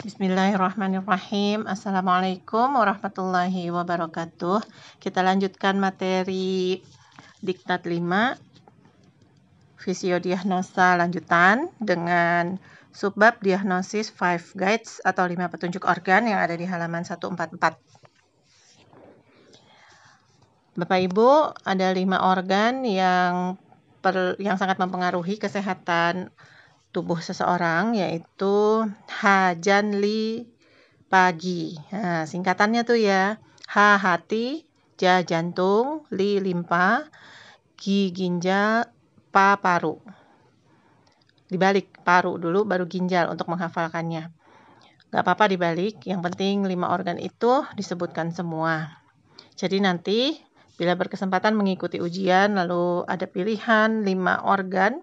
Bismillahirrahmanirrahim. Assalamualaikum warahmatullahi wabarakatuh. Kita lanjutkan materi diktat 5 fisiodiagnosa lanjutan dengan subbab diagnosis 5 guides atau 5 petunjuk organ yang ada di halaman 144. Bapak Ibu, ada 5 organ yang per, yang sangat mempengaruhi kesehatan tubuh seseorang yaitu hajanli pagi. Nah, singkatannya tuh ya. H hati, J jantung, Li limpa, G ginjal, Pa paru. Dibalik paru dulu baru ginjal untuk menghafalkannya. Gak apa-apa dibalik, yang penting lima organ itu disebutkan semua. Jadi nanti bila berkesempatan mengikuti ujian lalu ada pilihan lima organ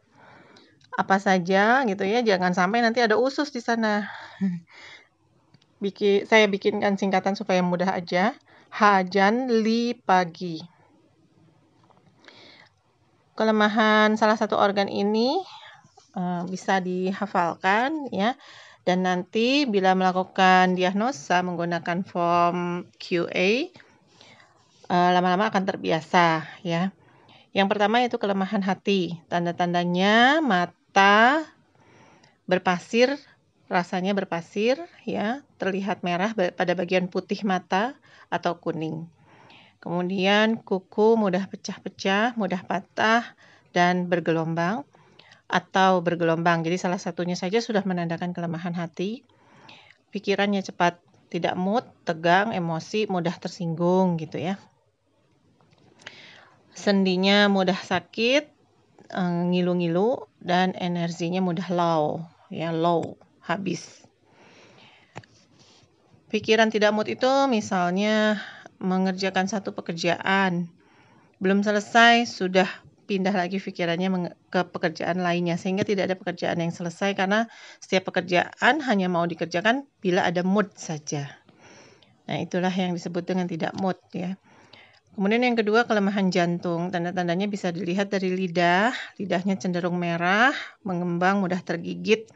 apa saja gitu ya jangan sampai nanti ada usus di sana. Bikin saya bikinkan singkatan supaya mudah aja. Hajan li pagi. Kelemahan salah satu organ ini uh, bisa dihafalkan ya. Dan nanti bila melakukan diagnosa menggunakan form QA lama eh, lama-lama akan terbiasa ya. Yang pertama yaitu kelemahan hati. Tanda-tandanya mata mata berpasir, rasanya berpasir ya, terlihat merah pada bagian putih mata atau kuning. Kemudian kuku mudah pecah-pecah, mudah patah dan bergelombang atau bergelombang. Jadi salah satunya saja sudah menandakan kelemahan hati. Pikirannya cepat tidak mood, tegang, emosi, mudah tersinggung gitu ya. Sendinya mudah sakit, Eh, ngilu-ngilu dan energinya mudah low, ya low, habis. Pikiran tidak mood itu misalnya mengerjakan satu pekerjaan, belum selesai sudah pindah lagi pikirannya ke pekerjaan lainnya sehingga tidak ada pekerjaan yang selesai karena setiap pekerjaan hanya mau dikerjakan bila ada mood saja. Nah, itulah yang disebut dengan tidak mood ya. Kemudian yang kedua kelemahan jantung. Tanda-tandanya bisa dilihat dari lidah. Lidahnya cenderung merah, mengembang, mudah tergigit.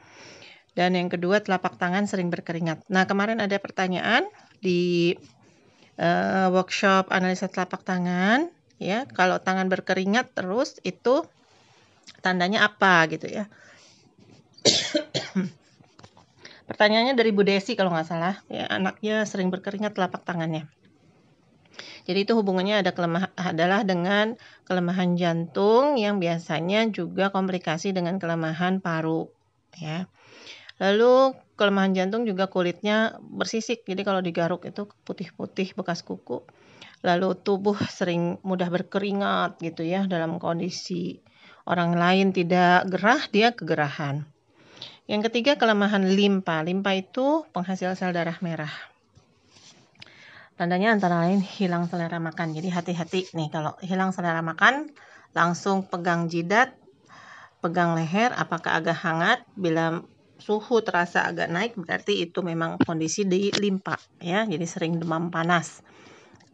Dan yang kedua telapak tangan sering berkeringat. Nah kemarin ada pertanyaan di uh, workshop analisa telapak tangan. Ya, kalau tangan berkeringat terus itu tandanya apa gitu ya. Pertanyaannya dari Bu Desi kalau nggak salah, ya anaknya sering berkeringat telapak tangannya. Jadi itu hubungannya ada kelemah, adalah dengan kelemahan jantung yang biasanya juga komplikasi dengan kelemahan paru ya. Lalu kelemahan jantung juga kulitnya bersisik. Jadi kalau digaruk itu putih-putih bekas kuku. Lalu tubuh sering mudah berkeringat gitu ya dalam kondisi orang lain tidak gerah dia kegerahan. Yang ketiga kelemahan limpa. Limpa itu penghasil sel darah merah. Tandanya antara lain hilang selera makan. Jadi hati-hati nih kalau hilang selera makan, langsung pegang jidat, pegang leher, apakah agak hangat. Bila suhu terasa agak naik, berarti itu memang kondisi di limpa ya. Jadi sering demam panas.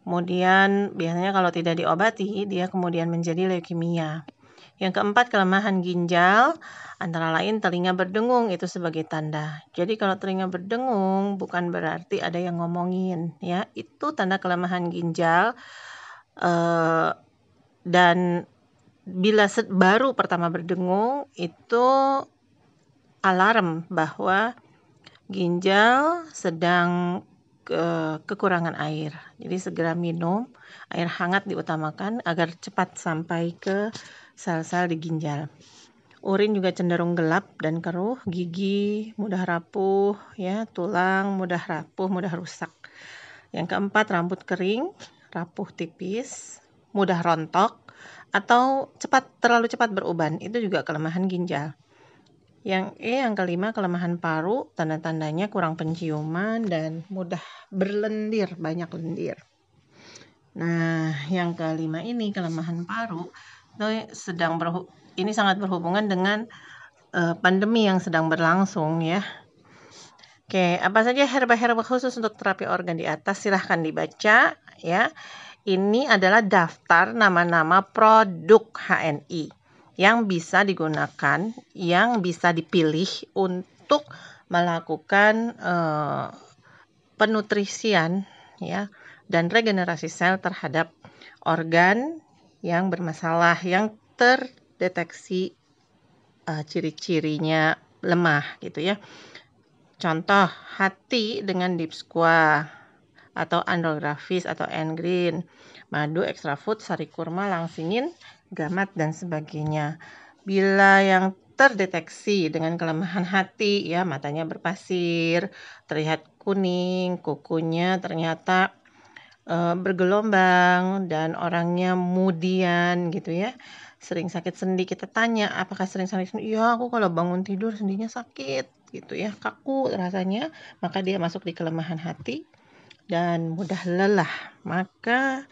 Kemudian biasanya kalau tidak diobati, dia kemudian menjadi leukemia. Yang keempat, kelemahan ginjal, antara lain telinga berdengung itu sebagai tanda. Jadi kalau telinga berdengung bukan berarti ada yang ngomongin, ya. Itu tanda kelemahan ginjal. Uh, dan bila baru pertama berdengung itu alarm bahwa ginjal sedang ke kekurangan air. Jadi segera minum air hangat diutamakan agar cepat sampai ke sel-sel di ginjal. Urin juga cenderung gelap dan keruh, gigi mudah rapuh, ya, tulang mudah rapuh, mudah rusak. Yang keempat, rambut kering, rapuh tipis, mudah rontok, atau cepat terlalu cepat beruban. Itu juga kelemahan ginjal. Yang E yang kelima kelemahan paru, tanda-tandanya kurang penciuman dan mudah berlendir, banyak lendir. Nah, yang kelima ini kelemahan paru sedang berhu ini sangat berhubungan dengan uh, pandemi yang sedang berlangsung ya. Oke, apa saja herba-herba khusus untuk terapi organ di atas silahkan dibaca ya. Ini adalah daftar nama-nama produk HNI yang bisa digunakan, yang bisa dipilih untuk melakukan uh, penutrisian ya dan regenerasi sel terhadap organ yang bermasalah yang terdeteksi uh, ciri-cirinya lemah gitu ya. Contoh hati dengan deep squat atau andrografis atau engreen, madu extra food, sari kurma, langsingin, gamat dan sebagainya. Bila yang terdeteksi dengan kelemahan hati ya matanya berpasir, terlihat kuning, kukunya ternyata uh, bergelombang dan orangnya mudian gitu ya. Sering sakit sendi kita tanya apakah sering sakit sendi? Iya, aku kalau bangun tidur sendinya sakit gitu ya, kaku rasanya, maka dia masuk di kelemahan hati dan mudah lelah. Maka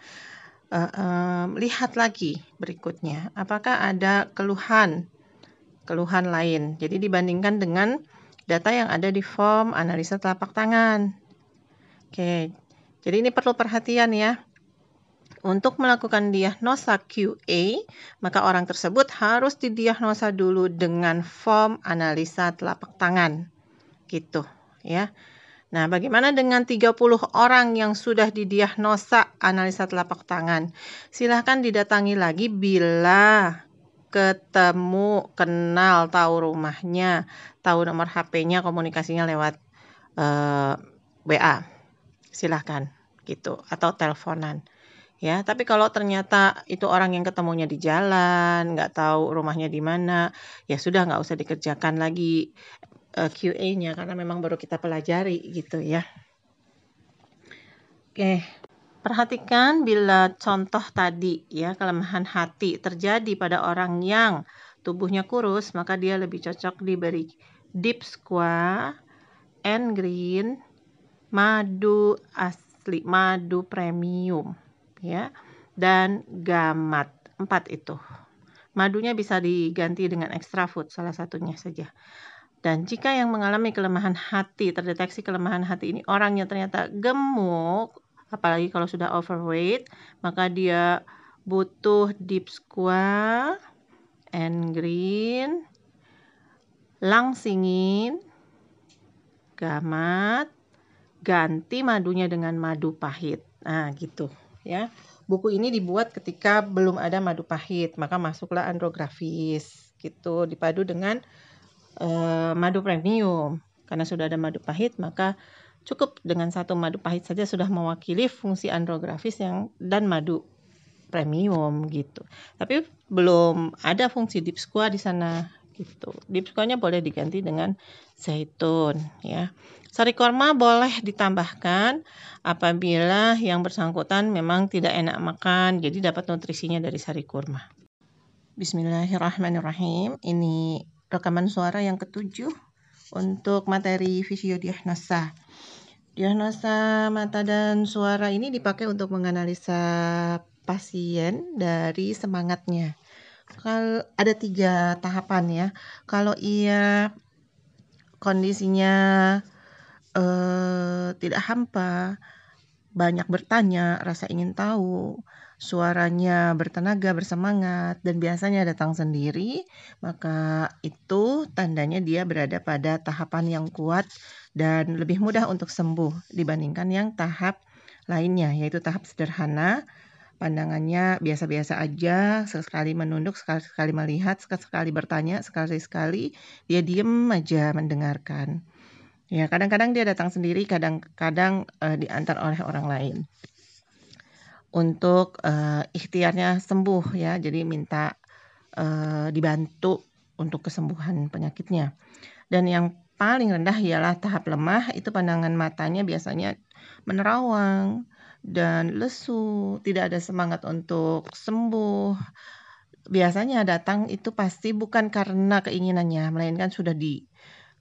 uh, lihat lagi berikutnya, apakah ada keluhan keluhan lain. Jadi dibandingkan dengan data yang ada di form analisa telapak tangan. Oke, jadi ini perlu perhatian ya. Untuk melakukan diagnosa QA, maka orang tersebut harus didiagnosa dulu dengan form analisa telapak tangan. Gitu, ya. Nah, bagaimana dengan 30 orang yang sudah didiagnosa analisa telapak tangan? Silahkan didatangi lagi bila ketemu, kenal, tahu rumahnya, tahu nomor HP-nya, komunikasinya lewat uh, eh, WA. Silahkan gitu atau teleponan. Ya, tapi kalau ternyata itu orang yang ketemunya di jalan, nggak tahu rumahnya di mana, ya sudah nggak usah dikerjakan lagi uh, eh, QA-nya karena memang baru kita pelajari gitu ya. Oke, Perhatikan bila contoh tadi ya kelemahan hati terjadi pada orang yang tubuhnya kurus, maka dia lebih cocok diberi deep squat, and green, madu asli, madu premium ya dan gamat. Empat itu. Madunya bisa diganti dengan extra food salah satunya saja. Dan jika yang mengalami kelemahan hati, terdeteksi kelemahan hati ini orangnya ternyata gemuk, apalagi kalau sudah overweight maka dia butuh deep squat and green langsingin gamat ganti madunya dengan madu pahit. Nah gitu ya. Buku ini dibuat ketika belum ada madu pahit maka masuklah andrografis gitu. Dipadu dengan uh, madu premium. Karena sudah ada madu pahit maka Cukup dengan satu madu pahit saja sudah mewakili fungsi andrografis yang dan madu premium gitu. Tapi belum ada fungsi deep squat di sana gitu. Deep squatnya boleh diganti dengan zaitun ya. Sari korma boleh ditambahkan apabila yang bersangkutan memang tidak enak makan, jadi dapat nutrisinya dari sari kurma. Bismillahirrahmanirrahim. Ini rekaman suara yang ketujuh untuk materi fisiodiagnosa. Diagnosa mata dan suara ini dipakai untuk menganalisa pasien dari semangatnya. Kalau ada tiga tahapan ya. Kalau ia kondisinya eh, tidak hampa, banyak bertanya, rasa ingin tahu, suaranya bertenaga, bersemangat, dan biasanya datang sendiri, maka itu tandanya dia berada pada tahapan yang kuat dan lebih mudah untuk sembuh dibandingkan yang tahap lainnya, yaitu tahap sederhana, pandangannya biasa-biasa aja, sesekali menunduk, sekali-sekali melihat, sekali-sekali bertanya, sekali-sekali dia diem aja mendengarkan. Ya, kadang-kadang dia datang sendiri, kadang-kadang uh, diantar oleh orang lain. Untuk uh, ikhtiarnya sembuh ya, jadi minta uh, dibantu untuk kesembuhan penyakitnya. Dan yang paling rendah ialah tahap lemah, itu pandangan matanya biasanya menerawang dan lesu, tidak ada semangat untuk sembuh. Biasanya datang itu pasti bukan karena keinginannya, melainkan sudah di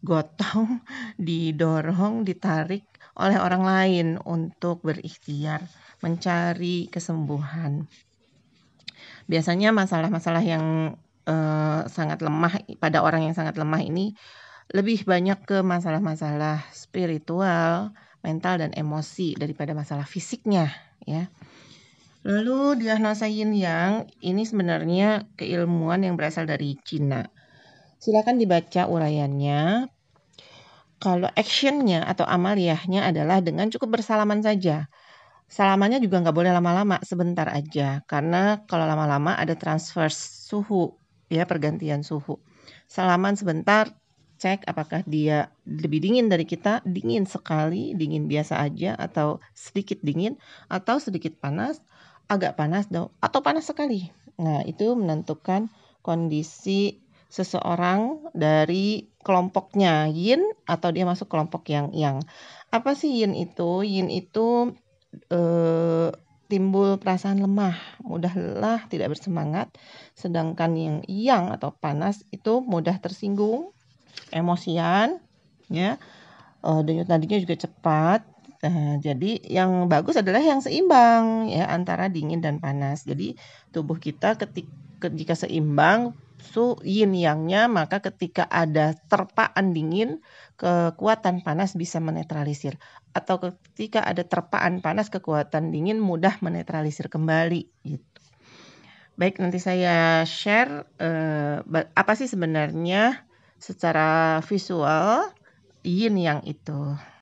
digotong, didorong, ditarik oleh orang lain untuk berikhtiar mencari kesembuhan. Biasanya masalah-masalah yang uh, sangat lemah pada orang yang sangat lemah ini lebih banyak ke masalah-masalah spiritual, mental dan emosi daripada masalah fisiknya ya. Lalu diagnosa yin yang ini sebenarnya keilmuan yang berasal dari Cina. Silakan dibaca uraiannya kalau actionnya atau amaliyahnya adalah dengan cukup bersalaman saja. Salamannya juga nggak boleh lama-lama, sebentar aja. Karena kalau lama-lama ada transfer suhu, ya pergantian suhu. Salaman sebentar, cek apakah dia lebih dingin dari kita, dingin sekali, dingin biasa aja, atau sedikit dingin, atau sedikit panas, agak panas, atau panas sekali. Nah, itu menentukan kondisi seseorang dari kelompoknya yin atau dia masuk kelompok yang yang apa sih yin itu yin itu eh, timbul perasaan lemah mudah lelah tidak bersemangat sedangkan yang yang atau panas itu mudah tersinggung emosian ya uh, denyut nadinya juga cepat Uh, jadi yang bagus adalah yang seimbang ya antara dingin dan panas. Jadi tubuh kita ketika jika seimbang su yin yangnya maka ketika ada terpaan dingin kekuatan panas bisa menetralisir atau ketika ada terpaan panas kekuatan dingin mudah menetralisir kembali gitu. Baik nanti saya share eh, apa sih sebenarnya secara visual yin yang itu.